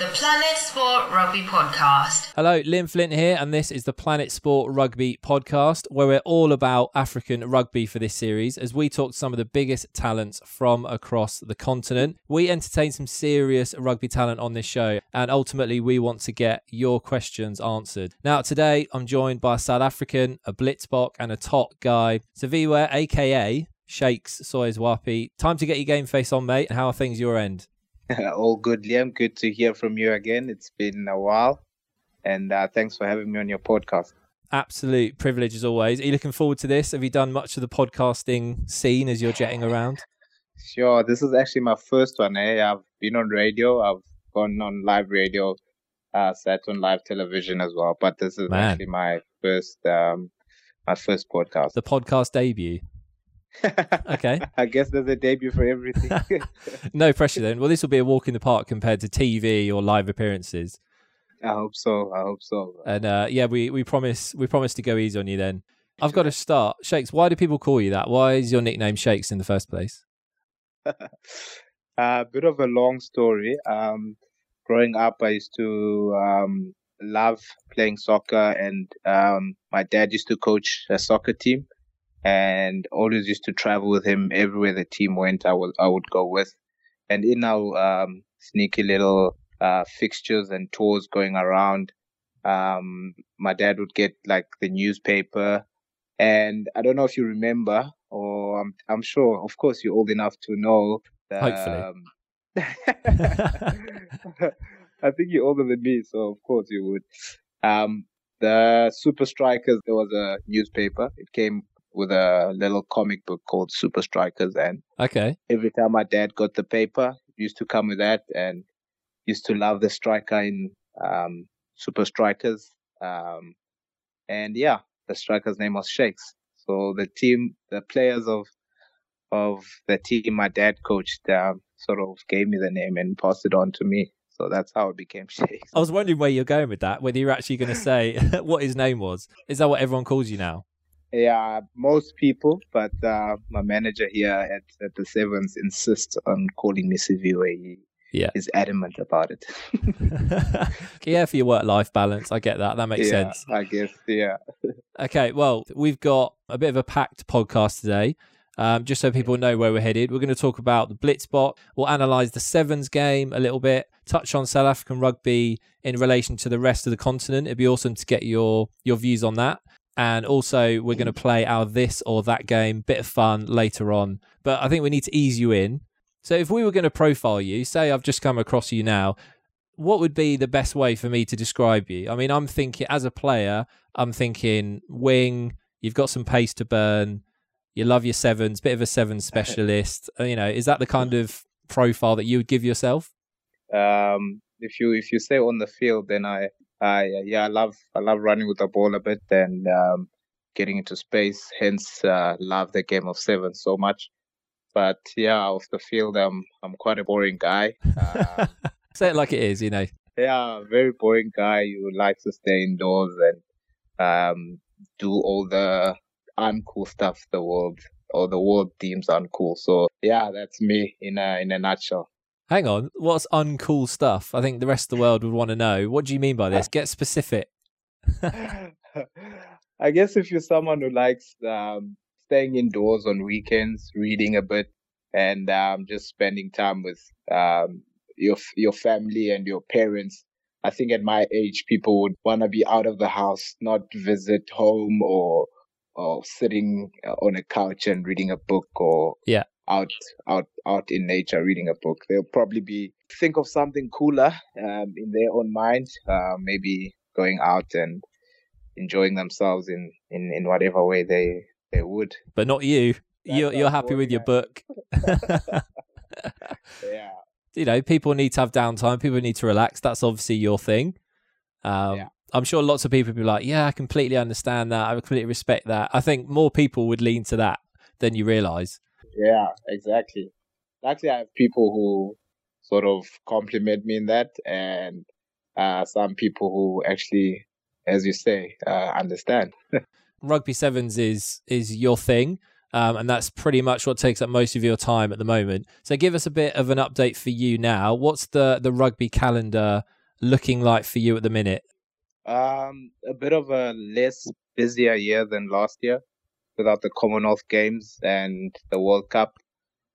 the Planet Sport Rugby Podcast. Hello, Liam Flint here, and this is the Planet Sport Rugby Podcast, where we're all about African rugby for this series as we talk to some of the biggest talents from across the continent. We entertain some serious rugby talent on this show, and ultimately, we want to get your questions answered. Now, today, I'm joined by a South African, a Blitzbok, and a top guy, Siviwe, aka Shakes Soyizwapi. Time to get your game face on, mate. And how are things your end? All good, Liam. Good to hear from you again. It's been a while. And uh, thanks for having me on your podcast. Absolute privilege as always. Are you looking forward to this? Have you done much of the podcasting scene as you're jetting around? Sure. This is actually my first one. Eh? I've been on radio. I've gone on live radio, uh, sat on live television as well. But this is Man. actually my first, um, my first podcast. The podcast debut. Okay. I guess there's a debut for everything. No pressure then. Well, this will be a walk in the park compared to TV or live appearances. I hope so. I hope so. And uh, yeah, we, we promise we promise to go easy on you then. I've got to start. Shakes, why do people call you that? Why is your nickname Shakes in the first place? a bit of a long story. Um, growing up, I used to um, love playing soccer, and um, my dad used to coach a soccer team, and always used to travel with him everywhere the team went. I would I would go with, and in our um, sneaky little uh, fixtures and tours going around, um, my dad would get like the newspaper, and I don't know if you remember, or I'm I'm sure, of course, you're old enough to know. Hopefully. um, I think you're older than me, so of course you would. Um, the Super Strikers, there was a newspaper. It came with a little comic book called Super Strikers, and Okay. every time my dad got the paper, used to come with that, and used to love the striker in um, Super Strikers. Um, and yeah, the striker's name was Shakes. So the team, the players of of the team my dad coached, um, sort of gave me the name and passed it on to me. So that's how it became Shakes. I was wondering where you're going with that, whether you're actually going to say what his name was. Is that what everyone calls you now? Yeah, most people, but uh, my manager here at, at the Sevens insists on calling me Siviwe. He Yeah. is adamant about it. yeah, for your work life balance. I get that. That makes yeah, sense. I guess. Yeah. Okay, well, we've got a bit of a packed podcast today. Um, just so people know where we're headed, we're going to talk about the Blitzbok. We'll analyse the Sevens game a little bit, touch on South African rugby in relation to the rest of the continent. It'd be awesome to get your your views on that. And also, we're going to play our this or that game, bit of fun later on. But I think we need to ease you in. So, if we were going to profile you, say I've just come across you now, what would be the best way for me to describe you? I mean, I'm thinking as a player, I'm thinking wing, you've got some pace to burn, you love your sevens, bit of a seven specialist. Uh, you know, is that the kind of profile that you would give yourself? Um, if you if you say on the field, then I I yeah I love I love running with the ball a bit and um, getting into space. Hence, uh, love the game of seven so much. But yeah, off the field, I'm I'm quite a boring guy. Uh, Say it like it is, you know. yeah, very boring guy. You like to stay indoors and um, do all the uncool stuff the world or the world deems uncool. So yeah, that's me in a in a nutshell. Hang on, what's uncool stuff? I think the rest of the world would want to know. What do you mean by this? Get specific. I guess if you're someone who likes um, staying indoors on weekends, reading a bit, and um, just spending time with um, your your family and your parents, I think at my age, people would want to be out of the house, not visit home or or sitting uh, on a couch and reading a book or Yeah. Out out out in nature reading a book. They'll probably be think of something cooler um, in their own mind, uh, maybe going out and enjoying themselves in, in, in whatever way they they would. But not you. That's You're, you're happy with your book. Yeah. you know, people need to have downtime. People need to relax. That's obviously your thing. Um, Yeah. I'm sure lots of people would be like, yeah, I completely understand that. I completely respect that. I think more people would lean to that than you realize. Yeah, exactly. Luckily, I have people who sort of compliment me in that, and uh, some people who actually, as you say, uh, understand. Rugby sevens is is your thing. Um, and that's pretty much what takes up most of your time at the moment. So give us a bit of an update for you now. What's the the rugby calendar looking like for you at the minute? Um, a bit of a less busier year than last year without the Commonwealth Games and the World Cup.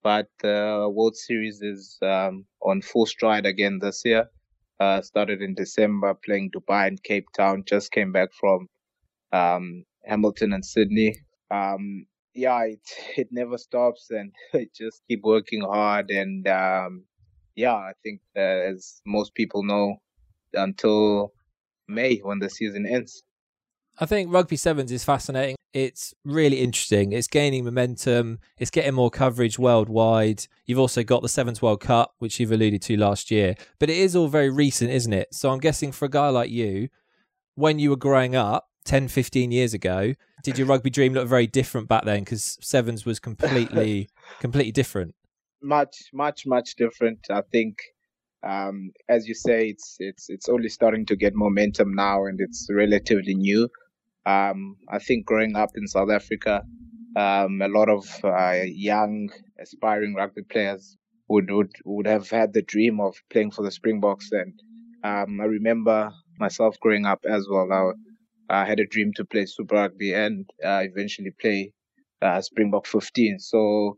But the World Series is um, on full stride again this year. Uh, started in December playing Dubai and Cape Town. Just came back from um, Hamilton and Sydney. Um, yeah, it it never stops, and just keep working hard. And um, yeah, I think as most people know, until May when the season ends. I think rugby sevens is fascinating. It's really interesting. It's gaining momentum. It's getting more coverage worldwide. You've also got the Sevens World Cup, which you've alluded to last year. But it is all very recent, isn't it? So I'm guessing for a guy like you, when you were growing up 10, 15 years ago, did your rugby dream look very different back then? Because Sevens was completely, completely different. Much, much, much different. I think um, as you say, it's it's it's only starting to get momentum now, and it's relatively new. Um, I think growing up in South Africa, um, a lot of uh, young aspiring rugby players would, would would have had the dream of playing for the Springboks, and um, I remember myself growing up as well. I, I had a dream to play Super Rugby and uh, eventually play uh, Springbok 15. So,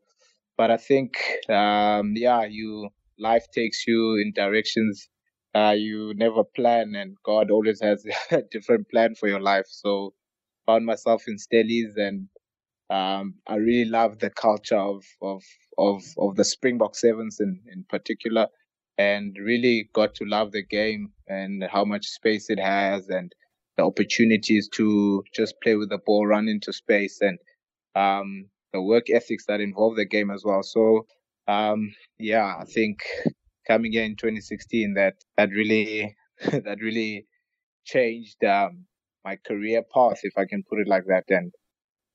but I think, um, yeah, you life takes you in directions uh, you never plan, and God always has a different plan for your life. So, found myself in Stellies, and um, I really love the culture of of of of the Springbok Sevens in in particular, and really got to love the game and how much space it has, and the opportunities to just play with the ball, run into space, and um, the work ethics that involve the game as well. So um, yeah, I think coming in 2016, that that really that really changed um, my career path, if I can put it like that. And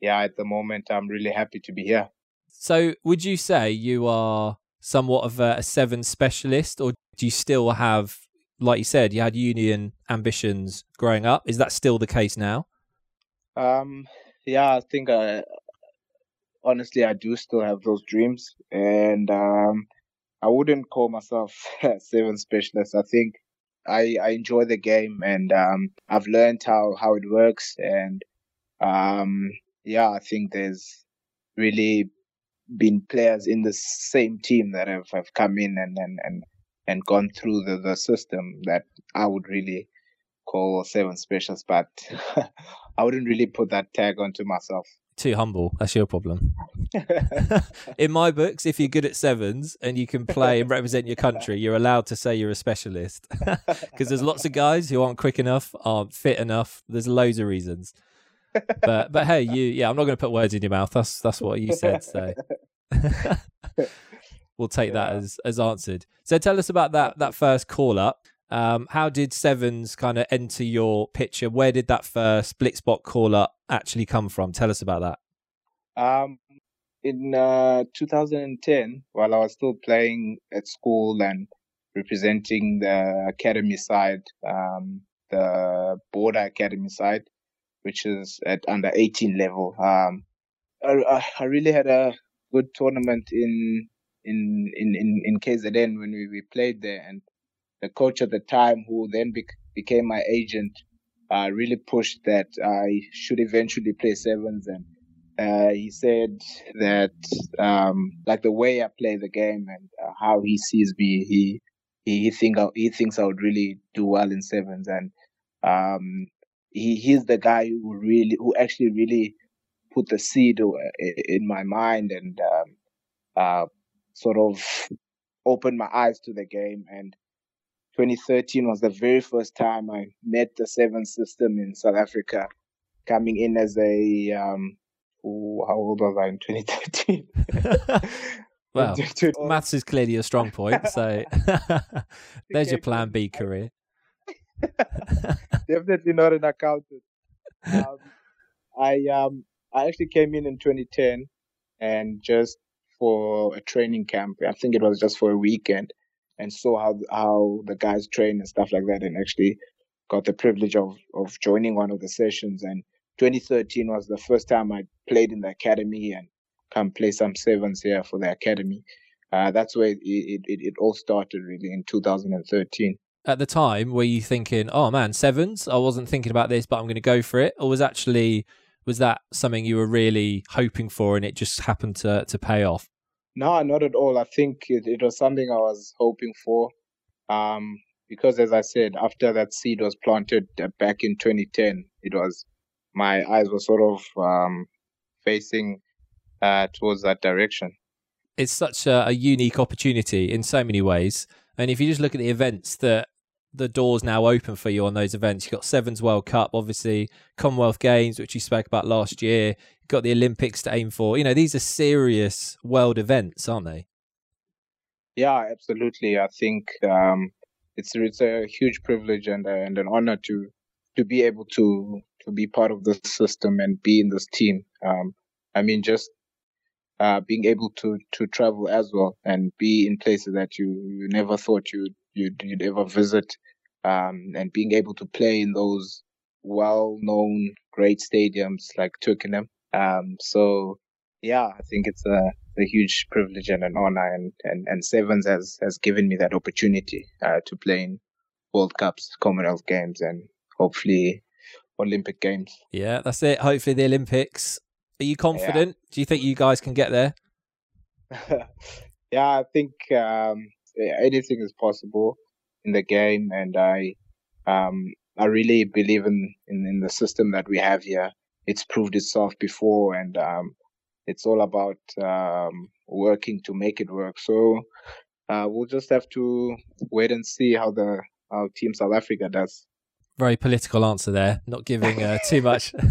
yeah, at the moment, I'm really happy to be here. So, would you say you are somewhat of a, a seven specialist, or do you still have, like you said, you had union ambitions growing up? Is that still the case now? Um, yeah, I think I, honestly, I do still have those dreams, and um, I wouldn't call myself a seven specialist. I think I, I enjoy the game, and um, I've learned how how it works, and um, yeah, I think there's really been players in the same team that have, have come in and, and, and, and gone through the, the system that I would really call seven specials, but I wouldn't really put that tag onto myself too humble. That's your problem. in my books, if you're good at sevens and you can play and represent your country, you're allowed to say you're a specialist. Because there's lots of guys who aren't quick enough, aren't fit enough. There's loads of reasons. But but hey, you yeah, I'm not going to put words in your mouth. That's that's what you said. So we'll take yeah. that as as answered. So tell us about that that first call up. Um, how did Sevens kind of enter your picture? Where did that first Blitzbok call up actually come from? Tell us about that. Um, in uh, 2010, while I was still playing at school and representing the academy side, um, the border academy side, which is at under 18 level, um, I, I really had a good tournament in in in in, in KZN when we, we played there, and the coach at the time, who then be- became my agent, uh, really pushed that I should eventually play sevens, and uh, he said that um, like the way I play the game and uh, how he sees me, he he think I, he thinks I would really do well in sevens, and um, he he's the guy who really who actually really put the seed in my mind and um, uh, sort of opened my eyes to the game. And 2013 was the very first time I met the seven system in South Africa, coming in as a um, ooh, how old was I in 2013? well, maths is clearly a strong point, so there's your plan B career. Definitely not an accountant. Um, I um I actually came in in 2010 and just for a training camp. I think it was just for a weekend and saw how how the guys train and stuff like that, and actually got the privilege of of joining one of the sessions. And 2013 was the first time I played in the academy, and come play some sevens here for the academy. Uh, that's where it, it, it, it all started really in 2013. At the time, were you thinking, "Oh man, sevens"? I wasn't thinking about this, but I'm going to go for it, or was actually was that something you were really hoping for, and it just happened to to pay off? No, not at all. I think it, it was something I was hoping for. Um, because as I said, after that seed was planted uh, back in 2010, it was my eyes were sort of um, facing uh, towards that direction. It's such a, a unique opportunity in so many ways, and if you just look at the events that the doors now open for you on those events. You've got Sevens World Cup, obviously, Commonwealth Games, which you spoke about last year. You've got the Olympics to aim for. You know, these are serious world events, aren't they? Yeah, absolutely. I think um, it's it's a huge privilege and uh, and an honor to to be able to to be part of this system and be in this team. Um, I mean, just uh, being able to to travel as well and be in places that you, you never thought you'd, you'd you'd ever visit, um, and being able to play in those well-known great stadiums like Twickenham. Um, so yeah, I think it's a, a huge privilege and an honor, and, and, and Sevens has has given me that opportunity uh, to play in World Cups, Commonwealth Games, and hopefully Olympic Games. Yeah, that's it. Hopefully the Olympics. Are you confident? Yeah. Do you think you guys can get there? yeah, I think um, anything is possible in the game, and I um, I really believe in, in, in the system that we have here. It's proved itself before, and um, it's all about um, working to make it work. So uh, we'll just have to wait and see how the how Team South Africa does. Very political answer there. Not giving uh, too much.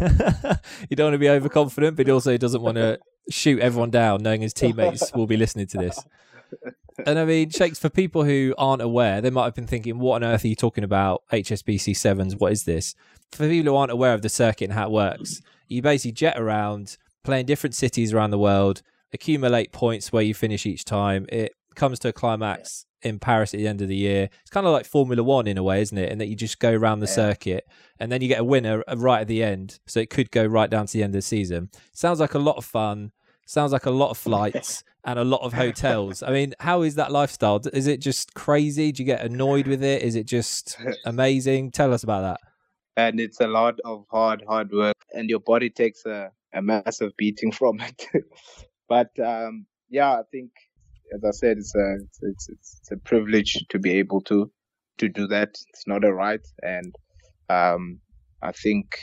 you don't want to be overconfident, but he also doesn't want to shoot everyone down, knowing his teammates will be listening to this. And I mean, Shakes, for people who aren't aware, they might have been thinking, what on earth are you talking about? HSBC Sevens, what is this? For people who aren't aware of the circuit and how it works, you basically jet around, playing different cities around the world, accumulate points where you finish each time. It comes to a climax in Paris at the end of the year. It's kind of like Formula One in a way, isn't it? And that you just go around the yeah. circuit and then you get a winner right at the end. So it could go right down to the end of the season. Sounds like a lot of fun. Sounds like a lot of flights and a lot of hotels. I mean, how is that lifestyle? Is it just crazy? Do you get annoyed with it? Is it just amazing? Tell us about that. And it's a lot of hard, hard work, and your body takes a, a massive beating from it. but um, yeah, I think as I said, it's a it's, it's it's a privilege to be able to to do that. It's not a right, and um, I think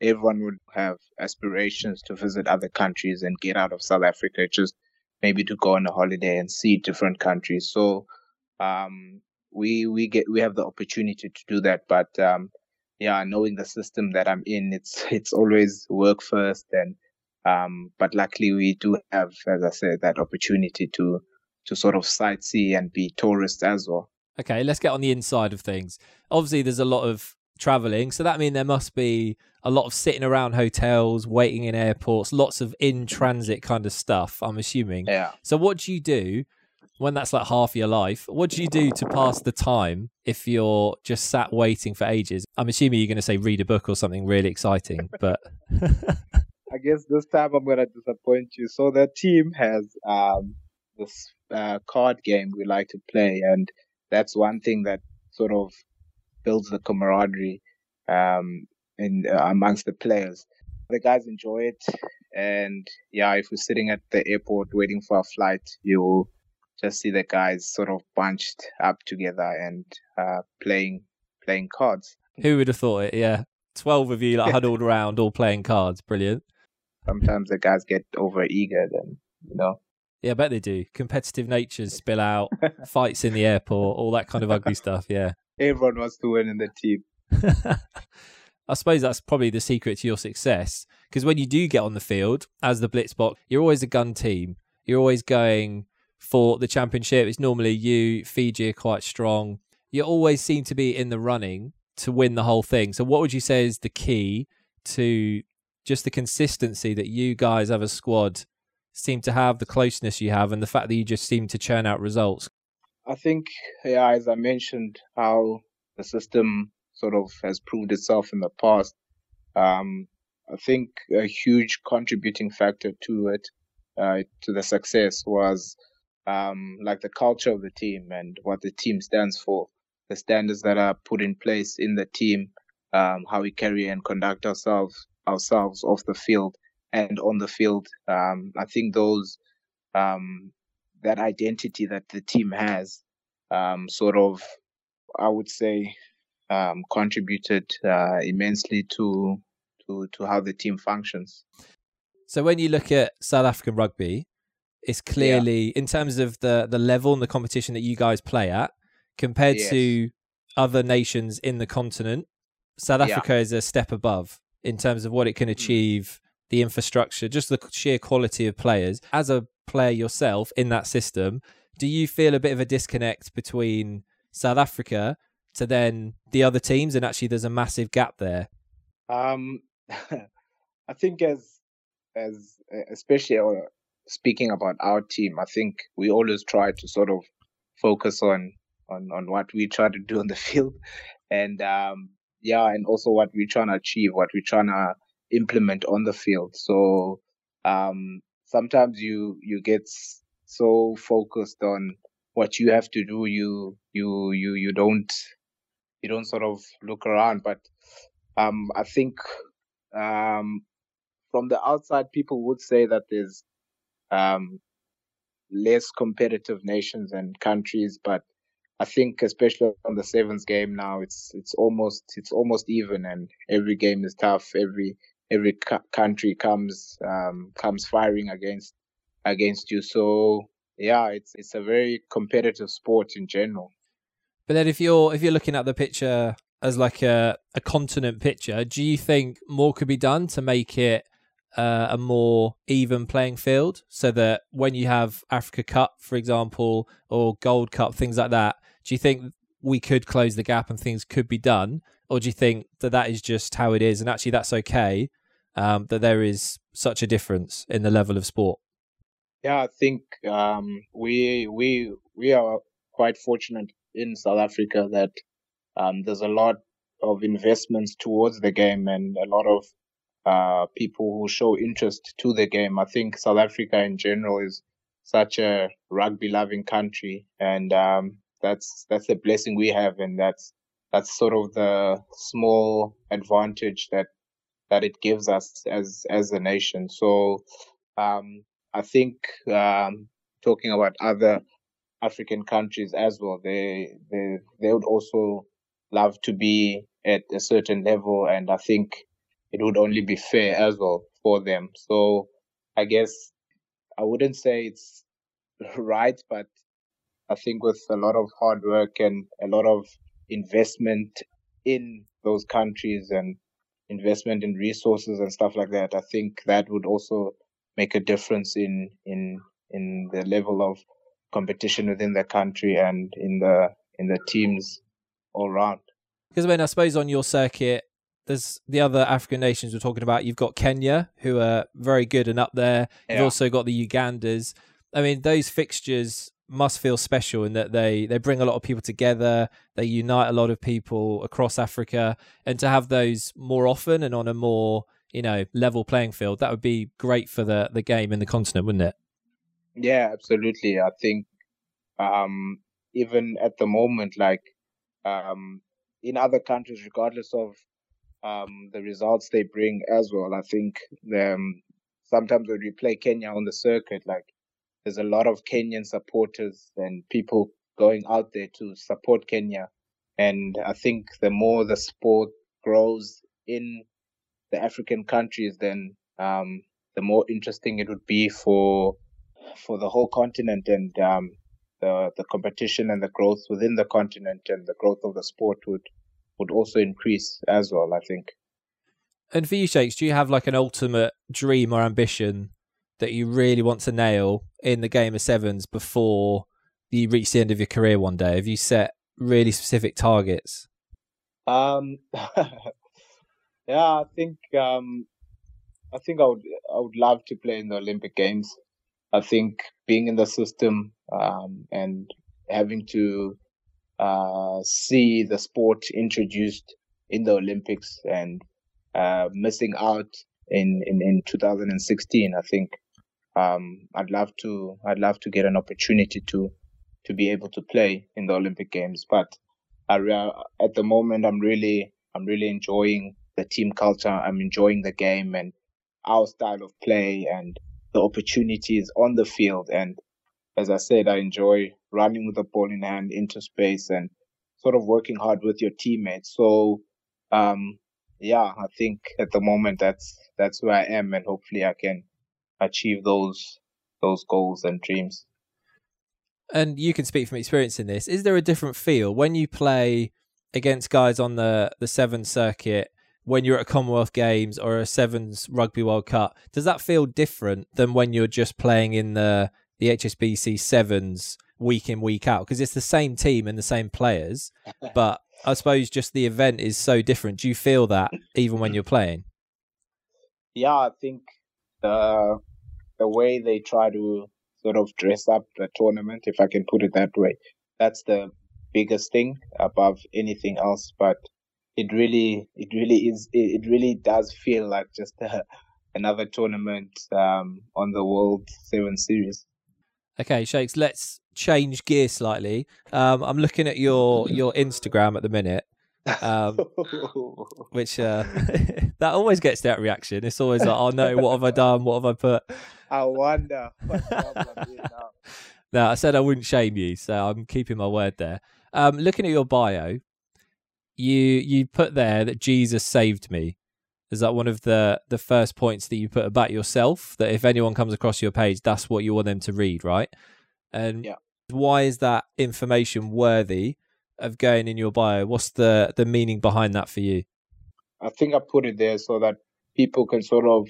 everyone would have aspirations to visit other countries and get out of South Africa, just maybe to go on a holiday and see different countries. So um, we we get we have the opportunity to do that, but um, yeah, knowing the system that I'm in, it's it's always work first and um, but luckily we do have, as I said, that opportunity to to sort of sightsee and be tourists as well. Okay, let's get on the inside of things. Obviously, there's a lot of traveling, so that means there must be a lot of sitting around hotels, waiting in airports, lots of in transit kind of stuff. I'm assuming. Yeah. So, what do you do when that's like half your life? What do you do to pass the time if you're just sat waiting for ages? I'm assuming you're going to say read a book or something really exciting, but. I guess this time I'm going to disappoint you. So the team has um, this uh, card game we like to play, and that's one thing that sort of builds the camaraderie um, in uh, amongst the players. The guys enjoy it, and yeah, if we're sitting at the airport waiting for a flight, you'll just see the guys sort of bunched up together and uh, playing playing cards. Who would have thought it? Yeah, twelve of you like huddled around, all playing cards. Brilliant. Sometimes the guys get over eager, then you know yeah, I bet they do. Competitive natures spill out, fights in the airport, all that kind of ugly stuff. Yeah. Everyone wants to win in the team. I suppose that's probably the secret to your success. Because when you do get on the field as the Blitzbok, you're always a gun team. You're always going for the championship. It's normally you, Fiji are quite strong. You always seem to be in the running to win the whole thing. So, what would you say is the key to just the consistency that you guys have a squad seem to have, the closeness you have, and the fact that you just seem to churn out results? I think, yeah, as I mentioned, how the system sort of has proved itself in the past. Um, I think a huge contributing factor to it uh, to the success was um, like the culture of the team and what the team stands for, the standards that are put in place in the team, um, how we carry and conduct ourselves ourselves off the field and on the field. Um, I think those um, that identity that the team has um, sort of, I would say, um, contributed uh, immensely to to to how the team functions. So when you look at South African rugby, it's clearly yeah. in terms of the the level and the competition that you guys play at compared yes. to other nations in the continent. South Africa yeah. is a step above in terms of what it can mm. achieve, the infrastructure, just the sheer quality of players. As a player yourself in that system, do you feel a bit of a disconnect between South Africa to then the other teams, and actually there's a massive gap there? Um, I think as as especially uh, speaking about our team, I think we always try to sort of focus on on on what we try to do on the field, and um, yeah, and also what we're trying to achieve, what we're trying to implement on the field. So um, sometimes you you get so focused on what you have to do, you you you you don't you don't sort of look around. But um, I think um, from the outside, people would say that there's um, less competitive nations and countries, but I think especially on the sevens game now, it's it's almost it's almost even, and every game is tough. Every every country comes um, comes firing against against you. So yeah, it's it's a very competitive sport in general. But then, if you're if you're looking at the picture as like a a continent picture, do you think more could be done to make it uh, a more even playing field so that when you have Africa Cup, for example, or Gold Cup, things like that, do you think we could close the gap and things could be done? Or do you think that that is just how it is and actually that's okay, um, that there is such a difference in the level of sport? Yeah, I think um, we we we are quite fortunate in South Africa that um, there's a lot of investments towards the game and a lot of uh, people who show interest to the game. I think South Africa in general is such a rugby loving country, and um, that's that's the blessing we have, and that's that's sort of the small advantage that that it gives us as as a nation. So um, I think um, talking about other African countries as well, they they they would also love to be at a certain level, and I think it would only be fair as well for them. So I guess I wouldn't say it's right, but I think with a lot of hard work and a lot of investment in those countries and investment in resources and stuff like that, I think that would also make a difference in in in the level of competition within the country and in the in the teams all around. Because I mean, I suppose on your circuit, there's the other African nations we're talking about. You've got Kenya, who are very good and up there. You've also got the Uganders. I mean, those fixtures must feel special in that they they bring a lot of people together. They unite a lot of people across Africa, and to have those more often and on a more you know level playing field, that would be great for the the game in the continent, wouldn't it? Yeah, absolutely. I think um, even at the moment, like um, in other countries, regardless of um, the results they bring as well. I think um, sometimes when we play Kenya on the circuit, like there's a lot of Kenyan supporters and people going out there to support Kenya. And I think the more the sport grows in the African countries, then um, the more interesting it would be for for the whole continent and um, the the competition and the growth within the continent and the growth of the sport would would also increase as well, I think. And for you, Shakes, do you have like an ultimate dream or ambition that you really want to nail in the game of sevens before you reach the end of your career one day? Have you set really specific targets? Um, yeah, I think um, I think I would I would love to play in the Olympic Games. I think being in the system um, and having to uh, see the sport introduced in the Olympics and uh, missing out in, in, in 2016. I think um, I'd love to I'd love to get an opportunity to to be able to play in the Olympic Games. But I, at the moment, I'm really I'm really enjoying the team culture. I'm enjoying the game and our style of play and the opportunities on the field. And as I said, I enjoy running with the ball in hand into space and sort of working hard with your teammates. So, um, yeah, I think at the moment that's that's where I am, and hopefully I can achieve those those goals and dreams. And you can speak from experience in this. Is there a different feel when you play against guys on the the seven circuit? When you're at a Commonwealth Games or a Sevens Rugby World Cup, does that feel different than when you're just playing in the the HSBC Sevens week in week out? Because it's the same team and the same players, but I suppose just the event is so different. Do you feel that even when you're playing? Yeah, I think the the way they try to sort of dress up the tournament, if I can put it that way, that's the biggest thing above anything else. But it really, it really is, it really does feel like just a, another tournament um, on the World Seven Series. Okay, Shakes, let's change gear slightly. Um, I'm looking at your your Instagram at the minute, um, which uh, that always gets that reaction. It's always like, "Oh no, what have I done? What have I put?" I wonder. no, I said I wouldn't shame you, so I'm keeping my word there. Um, looking at your bio, you you put there that Jesus saved me. Is that one of the the first points that you put about yourself? That if anyone comes across your page, that's what you want them to read, right? And yeah. why is that information worthy of going in your bio? What's the the meaning behind that for you? I think I put it there so that people can sort of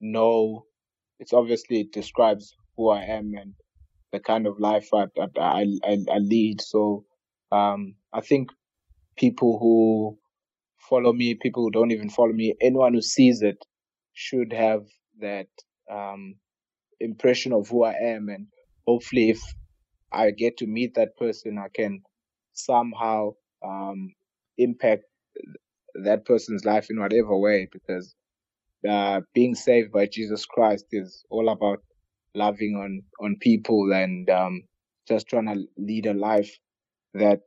know. It's obviously it describes who I am and the kind of life I I, I, I lead. So um, I think people who follow me, people who don't even follow me, anyone who sees it should have that um, impression of who I am and hopefully if I get to meet that person, I can somehow um, impact that person's life in whatever way because uh, being saved by Jesus Christ is all about loving on on people and um, just trying to lead a life that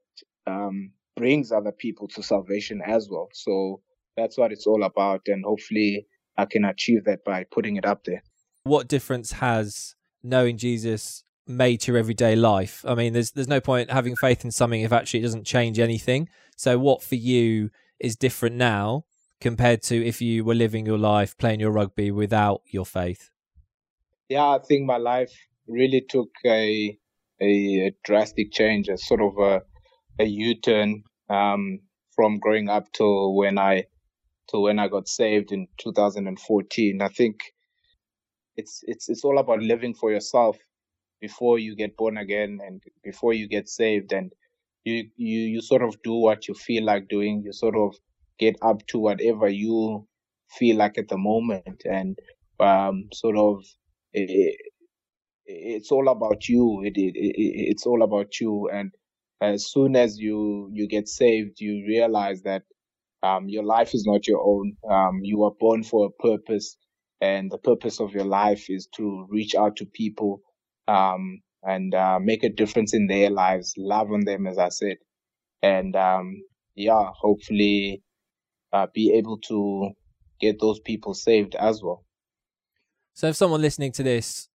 um, brings other people to salvation as well. So that's what it's all about, and hopefully I can achieve that by putting it up there. What difference has knowing Jesus made to your everyday life. I mean, there's there's no point having faith in something if actually it doesn't change anything. So, what for you is different now compared to if you were living your life playing your rugby without your faith? Yeah, I think my life really took a a, a drastic change, a sort of a a U-turn um, from growing up to when I to when I got saved in 2014. I think it's it's it's all about living for yourself before you get born again and before you get saved and you you you sort of do what you feel like doing. You sort of get up to whatever you feel like at the moment and um sort of it, it's all about you. It, it, it it's all about you. And as soon as you you get saved you realize that um your life is not your own. Um you are born for a purpose and the purpose of your life is to reach out to people um, and uh, make a difference in their lives, love on them, as I said, and um, yeah, hopefully uh, be able to get those people saved as well. So, if someone listening to this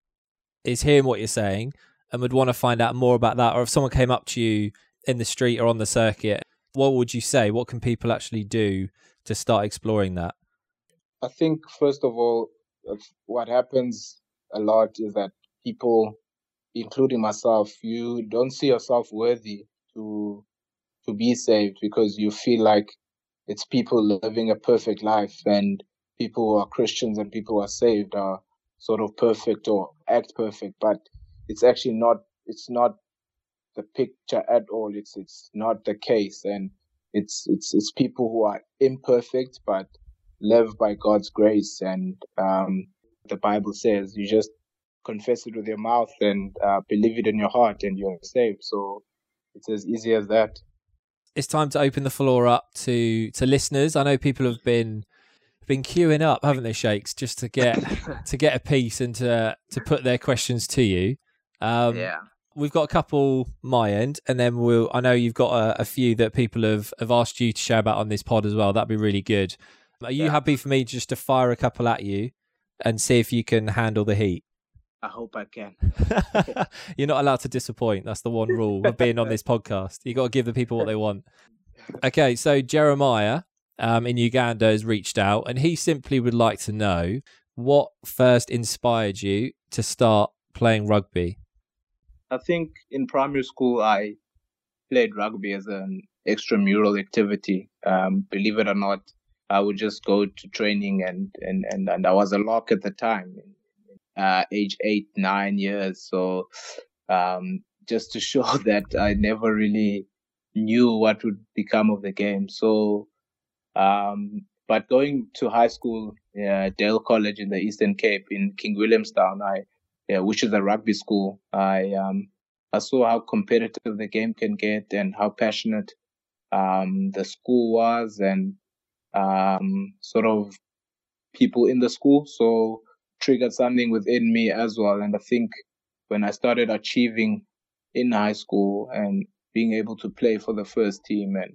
is hearing what you're saying and would want to find out more about that, or if someone came up to you in the street or on the circuit, what would you say? What can people actually do to start exploring that? I think, first of all, what happens a lot is that people including myself, you don't see yourself worthy to to be saved because you feel like it's people living a perfect life and people who are Christians and people who are saved are sort of perfect or act perfect, but it's actually not it's not the picture at all. It's it's not the case. And it's it's it's people who are imperfect but live by God's grace. And um the Bible says you just confess it with your mouth and uh, believe it in your heart and you're saved. So it's as easy as that. It's time to open the floor up to to listeners. I know people have been been queuing up, haven't they, Shakes, just to get to get a piece and to to put their questions to you. Um, yeah. We've got a couple my end, and then we'll. I know you've got a, a few that people have have asked you to share about on this pod as well. That'd be really good. Are you Yeah. happy for me just to fire a couple at you and see if you can handle the heat? I hope I can. You're not allowed to disappoint. That's the one rule of being on this podcast. You got to give the people what they want. Okay, so Jeremiah um, in Uganda has reached out, and he simply would like to know what first inspired you to start playing rugby. I think in primary school I played rugby as an extramural activity. Um, believe it or not, I would just go to training and, and, and, and I was a lock at the time, uh, age eight, nine years. So, um, just to show that I never really knew what would become of the game. So, um, but going to high school, uh, Dale College in the Eastern Cape in King Williamstown, I, yeah, which is a rugby school. I um I saw how competitive the game can get and how passionate um the school was and um sort of people in the school. So triggered something within me as well. And I think when I started achieving in high school and being able to play for the first team and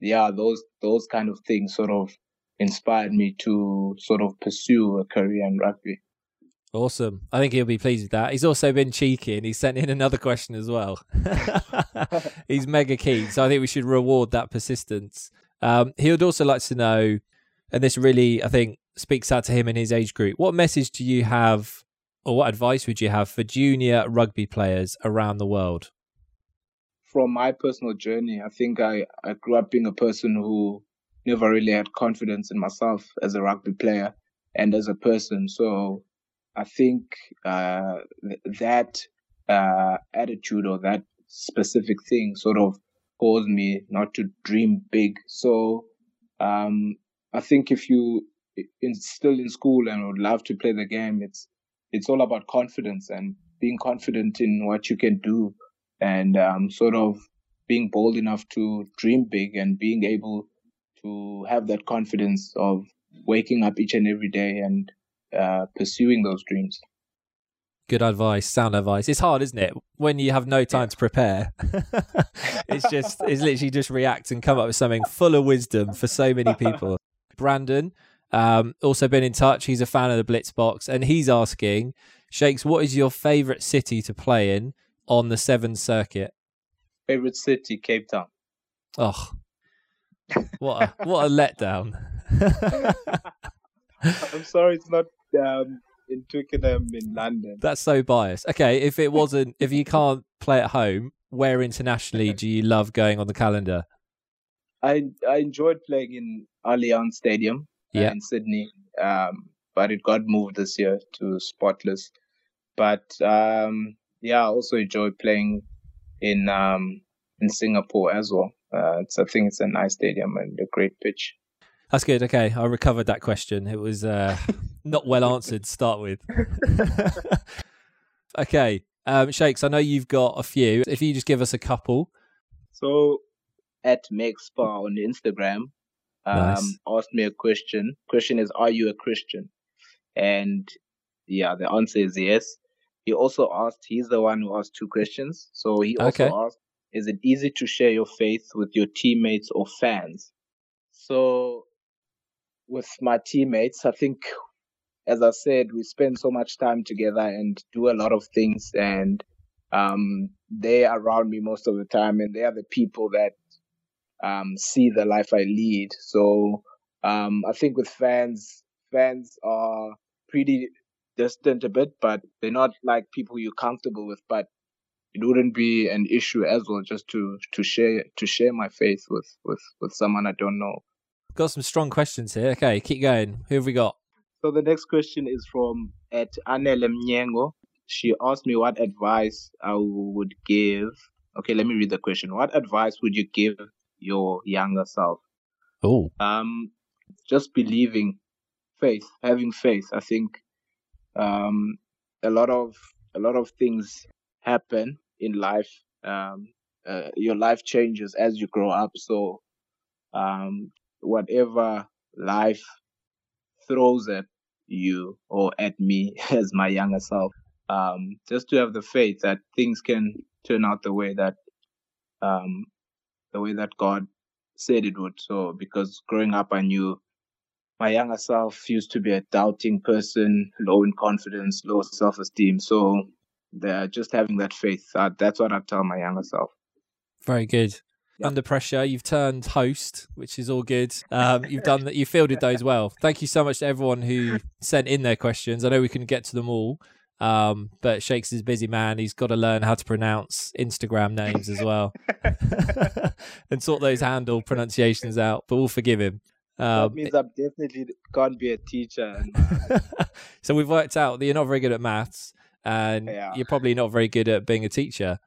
yeah, those those kind of things sort of inspired me to sort of pursue a career in rugby. Awesome. I think he'll be pleased with that. He's also been cheeky and he sent in another question as well. He's mega keen. So I think we should reward that persistence. Um, he would also like to know, and this really, I think, speaks out to him in his age group. What message do you have, or what advice would you have for junior rugby players around the world? from my personal journey, I think I, I grew up being a person who never really had confidence in myself as a rugby player and as a person. So I think uh, th- that uh, attitude or that specific thing sort of caused me not to dream big. So um, I think if you in, still in school and would love to play the game, it's it's all about confidence and being confident in what you can do and um, sort of being bold enough to dream big and being able to have that confidence of waking up each and every day and uh, pursuing those dreams. Good advice, sound advice. It's hard, isn't it? When you have no time to prepare, it's just it's literally just react and come up with something full of wisdom for so many people. Brandon, um, also been in touch. He's a fan of the Blitzboks, and he's asking, Shakes, what is your favourite city to play in on the Seven Circuit? Favorite city, Cape Town. Oh, what a what a letdown! I'm sorry, it's not um, in Twickenham in London. That's so biased. Okay, if it wasn't, if you can't play at home, where internationally do you love going on the calendar? I I enjoyed playing in Allianz Stadium Yeah. in Sydney, um, but it got moved this year to Spotless. But um, yeah, I also enjoy playing in um, in Singapore as well. Uh, it's I think it's a nice stadium and a great pitch. That's good. Okay, I recovered that question. It was uh, not well answered to start with. okay, um, Shakes, I know you've got a few. If you just give us a couple. So at Megspar on Instagram, um, Nice. asked me a question. Question is, are you a Christian? And yeah, the answer is yes. He also asked, he's the one who asked two questions. So he also Okay. asked, is it easy to share your faith with your teammates or fans? So with my teammates, I think, as I said, we spend so much time together and do a lot of things and um, they are around me most of the time and they are the people that um, see the life I lead. So um, I think with fans, fans are pretty distant a bit, but they're not like people you're comfortable with. But it wouldn't be an issue as well just to to share to share my faith with with with someone I don't know. Got some strong questions here. Okay, keep going. Who have we got? So the next question is from at Anele Mnyengo. She asked me what advice I would give. Okay, let me read the question. What advice would you give your younger self? Oh, Um, just believing, faith, having faith. I think um, a lot of a lot of things happen in life. Um, uh, your life changes as you grow up. So um, whatever life throws at you or at me as my younger self. Um, just to have the faith that things can turn out the way that um, the way that God said it would. So because growing up, I knew my younger self used to be a doubting person, low in confidence, low self-esteem. So they're just having that faith. Uh, that's what I tell my younger self. Very good. Yep. Under pressure, you've turned host, which is all good. Um, you've done that. You fielded those well. Thank you so much to everyone who sent in their questions. I know we couldn't get to them all, um, but Shakes is a busy man. He's got to learn how to pronounce Instagram names as well and sort those handle pronunciations out. But we'll forgive him. Um, that means I'm definitely can't be a teacher. so we've worked out that you're not very good at maths, and yeah. you're probably not very good at being a teacher.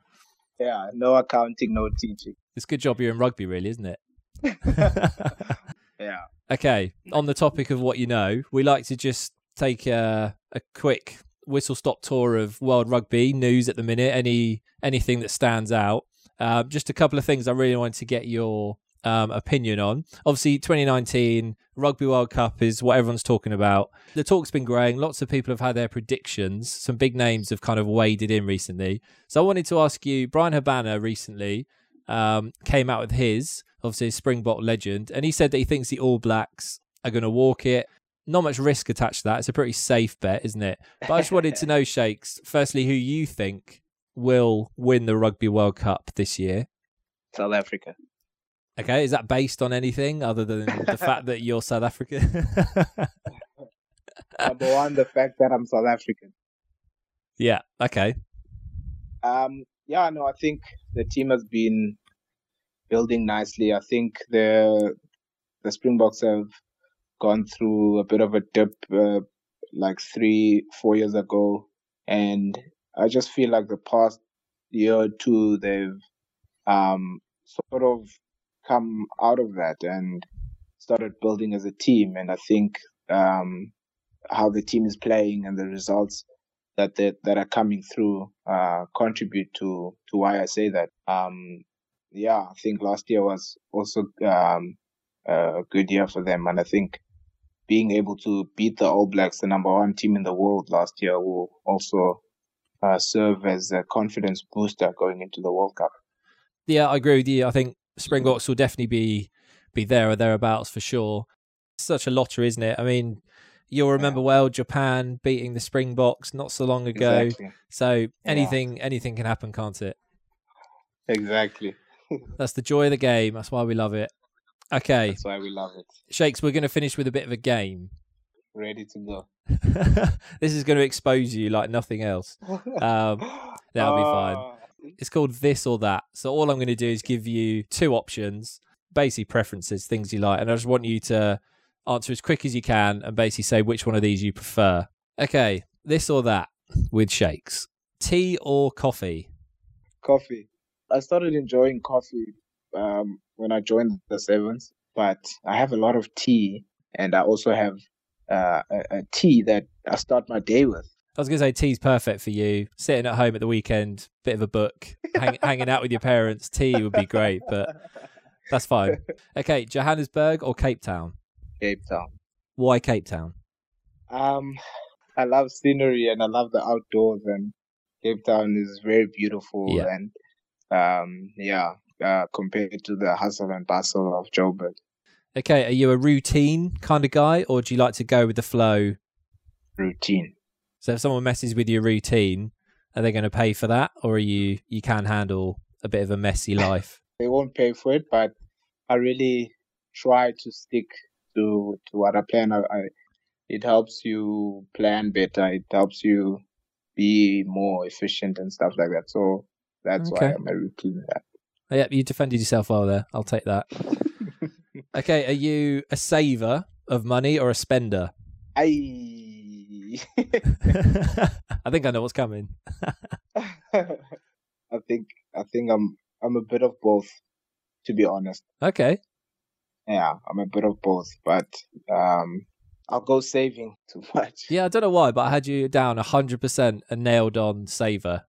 Yeah, no accounting, no teaching. It's a good job you're in rugby, really, isn't it? yeah. Okay. On the topic of what you know, we like to just take a, a quick whistle stop tour of world rugby news at the minute. Any anything that stands out. Uh, just a couple of things I really wanted to get your um, opinion on. Obviously, 2019 Rugby World Cup is what everyone's talking about. The talk's been growing. Lots of people have had their predictions. Some big names have kind of waded in recently. So I wanted to ask you, Bryan Habana recently um, came out with his, obviously, Springbok legend, and he said that he thinks the All Blacks are going to walk it. Not much risk attached to that. It's a pretty safe bet, isn't it? But I just wanted to know, Shakes, firstly, who you think will win the Rugby World Cup this year? South Africa. Okay, is that based on anything other than the fact that you're South African? Number one, the fact that I'm South African. Yeah. Okay. Um. Yeah. No. I think the team has been building nicely. I think the the Springboks have gone through a bit of a dip, uh, like three, four years ago, and I just feel like the past year or two they've um sort of come out of that and started building as a team. And I think um, how the team is playing and the results that that are coming through uh, contribute to to why I say that. Um, yeah, I think last year was also um, a good year for them, and I think being able to beat the All Blacks, the number one team in the world last year, will also uh, serve as a confidence booster going into the World Cup. Yeah, I agree with you. I think Springboks will definitely be be there or thereabouts for sure. It's such a lottery, isn't it? I mean, you'll remember yeah. well Japan beating the Springboks not so long ago. Exactly. So anything yeah. anything can happen, can't it? Exactly. That's the joy of the game. That's why we love it. Okay. That's why we love it. Shakes, we're going to finish with a bit of a game. Ready to go. this is going to expose you like nothing else. Um, that'll be fine. Ah. It's called this or that. So all I'm going to do is give you two options, basically preferences, things you like, and I just want you to answer as quick as you can and basically say which one of these you prefer. Okay, this or that with shakes. Tea or coffee? Coffee. I started enjoying coffee um, when I joined the Sevens, but I have a lot of tea, and I also have uh, a, a tea that I start my day with. I was going to say tea's perfect for you. Sitting at home at the weekend, bit of a book, hang, hanging out with your parents. Tea would be great, but that's fine. Okay, Johannesburg or Cape Town? Cape Town. Why Cape Town? Um, I love scenery and I love the outdoors, and Cape Town is very beautiful. Yeah. And um, yeah, uh, compared to the hustle and bustle of Joburg. Okay, are you a routine kind of guy, or do you like to go with the flow? Routine. So if someone messes with your routine, are they going to pay for that, or are you you can handle a bit of a messy life? they won't pay for it, but I really try to stick to to what I plan. I, I it helps you plan better. It helps you be more efficient and stuff like that. So that's okay. why I'm a routine that. Oh, yeah, you defended yourself well there. I'll take that. okay, are you a saver of money or a spender? I I think I know what's coming. I think I think I'm I'm a bit of both, to be honest. Okay. Yeah, I'm a bit of both, but um, I'll go saving too much. Yeah, I don't know why, but I had you down hundred percent a nailed on saver.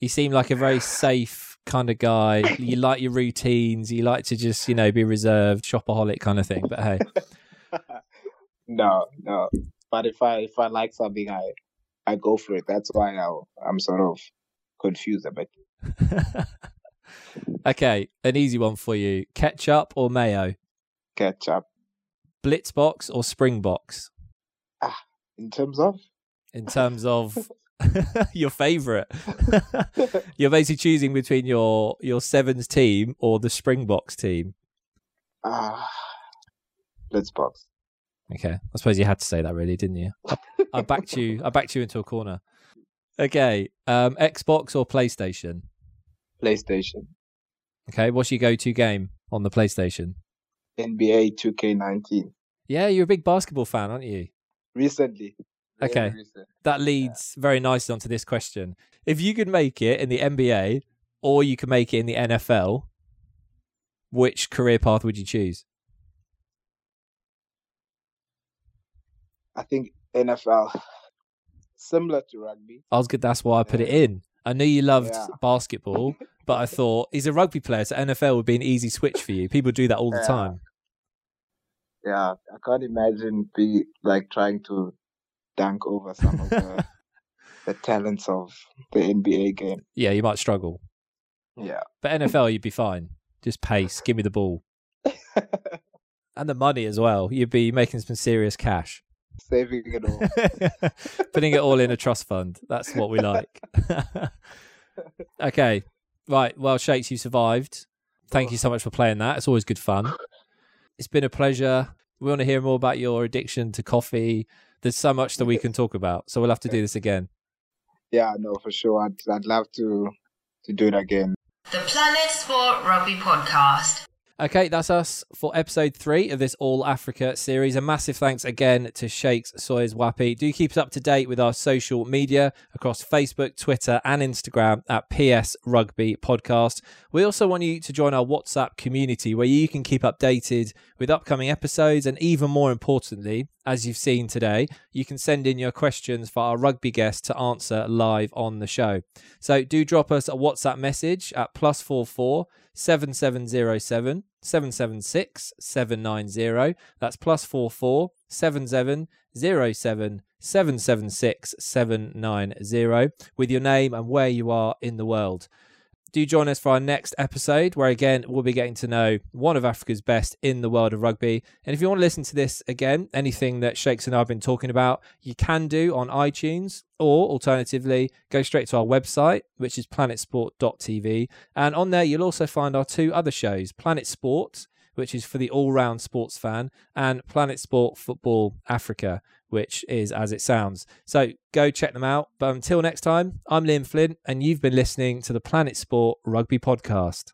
You seem like a very safe kind of guy. You like your routines. You like to just you know be reserved, shopaholic kind of thing. But hey. no, no. But if I if I like something, I I go for it. That's why I, I'm sort of confused a bit. okay, an easy one for you: ketchup or mayo? Ketchup. Blitzboks or Springboks? Ah, in terms of? In terms of your favorite. You're basically choosing between your your sevens team or the Springboks team. Ah, Blitzboks. Okay, I suppose you had to say that, really, didn't you? I, I backed you. I backed you into a corner. Okay, um, Xbox or PlayStation? PlayStation. Okay, what's your go-to game on the PlayStation? NBA 2K19. Yeah, you're a big basketball fan, aren't you? Recently. Okay. That leads yeah. very nicely onto this question. If you could make it in the NBA or you could make it in the NFL, which career path would you choose? I think NFL, similar to rugby. I was good. That's why I put it in. I knew you loved yeah. basketball, but I thought he's a rugby player, so NFL would be an easy switch for you. People do that all the time. Yeah, I can't imagine be like trying to dunk over some of the, the talents of the NBA game. Yeah, you might struggle. Yeah, but NFL, you'd be fine. Just pace, give me the ball, and the money as well. You'd be making some serious cash saving it all, putting it all in a trust fund. That's what we like. okay, right. Well, Shakes, you survived. Thank you oh. so much for playing that. It's always good fun. It's been a pleasure. We want to hear more about your addiction to coffee. There's so much that we can talk about, so we'll have to do this again. Yeah, no, for sure. I'd, I'd love to to do it again. The Planet Sport Rugby Podcast. Okay, that's us for episode three of this All Africa series. A massive thanks again to Shakes Soyizwapi. Do keep us up to date with our social media across Facebook, Twitter, and Instagram at PS Rugby Podcast. We also want you to join our WhatsApp community where you can keep updated with upcoming episodes and even more importantly, as you've seen today, you can send in your questions for our rugby guest to answer live on the show. So do drop us a WhatsApp message at plus four four seven seven zero seven seven seven six seven nine zero. That's plus four four seven seven zero seven seven seven six seven nine zero with your name and where you are in the world do join us for our next episode, where again we'll be getting to know one of Africa's best in the world of rugby. And if you want to listen to this again, anything that Shakes and I have been talking about, you can do on iTunes, or alternatively, go straight to our website, which is planetsport.tv. And on there, you'll also find our two other shows Planet Sport, which is for the all round sports fan, and Planet Sport Football Africa, which is as it sounds. So go check them out. But until next time, I'm Liam Flynn, and you've been listening to the Planet Sport Rugby Podcast.